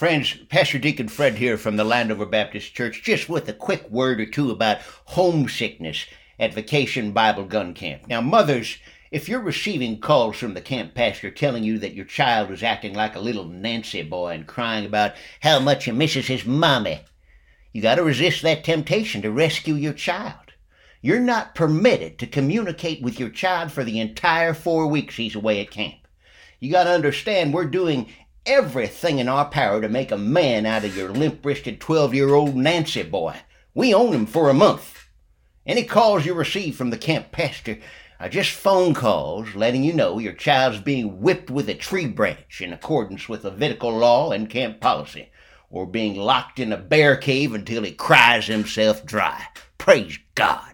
Friends, Pastor Deacon Fred here from the Landover Baptist Church, just with a quick word or two about homesickness at Vacation Bible Gun Camp. Now, mothers, if you're receiving calls from the camp pastor telling you that your child is acting like a little Nancy boy and crying about how much he misses his mommy, you got to resist that temptation to rescue your child. You're not permitted to communicate with your child for the entire four weeks he's away at camp. You got to understand we're doing everything in our power to make a man out of your limp wristed 12 year old Nancy boy. We own him for a month. Any calls you receive from the camp pastor are just phone calls letting you know your child's being whipped with a tree branch in accordance with Levitical law and camp policy, or being locked in a bear cave until he cries himself dry. Praise God.